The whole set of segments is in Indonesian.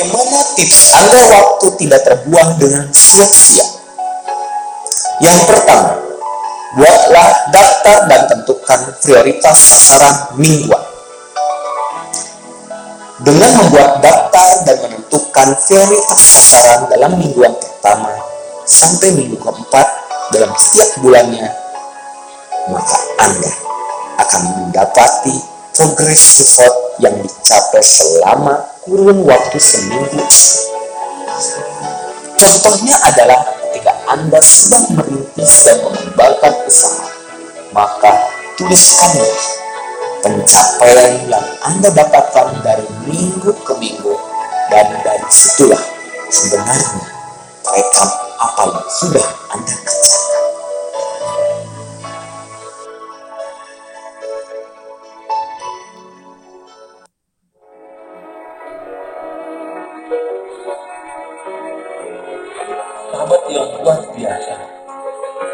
bagaimana tips agar waktu tidak terbuang dengan sia-sia? Yang pertama, buatlah daftar dan tentukan prioritas sasaran mingguan. Dengan membuat daftar dan menentukan prioritas sasaran dalam mingguan pertama sampai minggu keempat dalam setiap bulannya, maka Anda akan mendapati progress report yang dicapai selama kurun waktu seminggu. Contohnya adalah ketika Anda sedang merintis dan mengembangkan usaha, maka tuliskanlah pencapaian yang Anda dapatkan dari minggu ke minggu dan dari situlah sebenarnya rekam apa yang sudah Anda kerjakan. Sahabat yang luar biasa.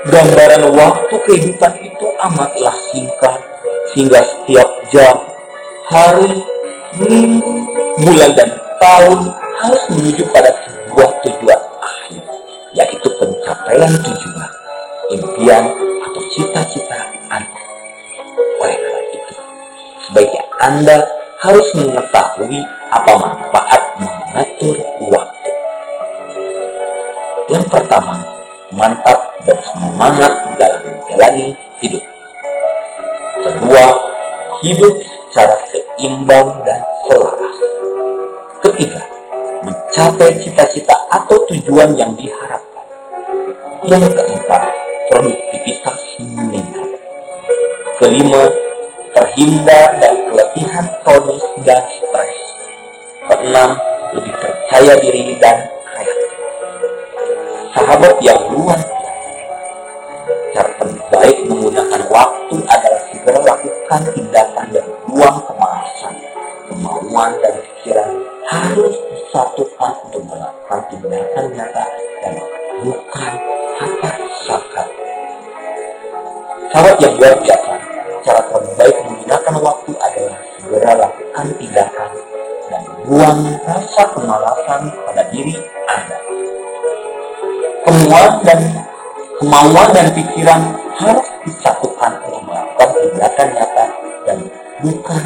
Gambaran waktu kehidupan itu amatlah singkat, hingga setiap jam, hari, minggu, bulan, dan tahun harus menuju pada sebuah tujuan akhir, yaitu pencapaian tujuan, impian, atau cita-cita Anda. Oleh karena itu, sebaiknya Anda harus mengetahui apa manfaat mengatur waktu. Yang pertama, mantap dan semangat dalam menjalani hidup. Kedua, hidup secara seimbang dan selaras. Ketiga, mencapai cita-cita atau tujuan yang diharapkan. Yang keempat, produktivitas meningkat. Kelima, terhindar dari keletihan kronis dan stres. Keenam, lebih percaya diri dan. Sahabat yang biasa, cara terbaik menggunakan waktu adalah segera lakukan tindakan dan buang kemalasan. Kemauan dan pikiran harus disatukan untuk melakukan tindakan nyata dan bukan kata sakat. Sahabat yang luar biasa, cara terbaik menggunakan waktu adalah segera lakukan tindakan dan buang rasa kemalasan pada diri. Kemauan dan kemauan dan pikiran harus disatukan untuk melakukan tindakan nyata dan bukan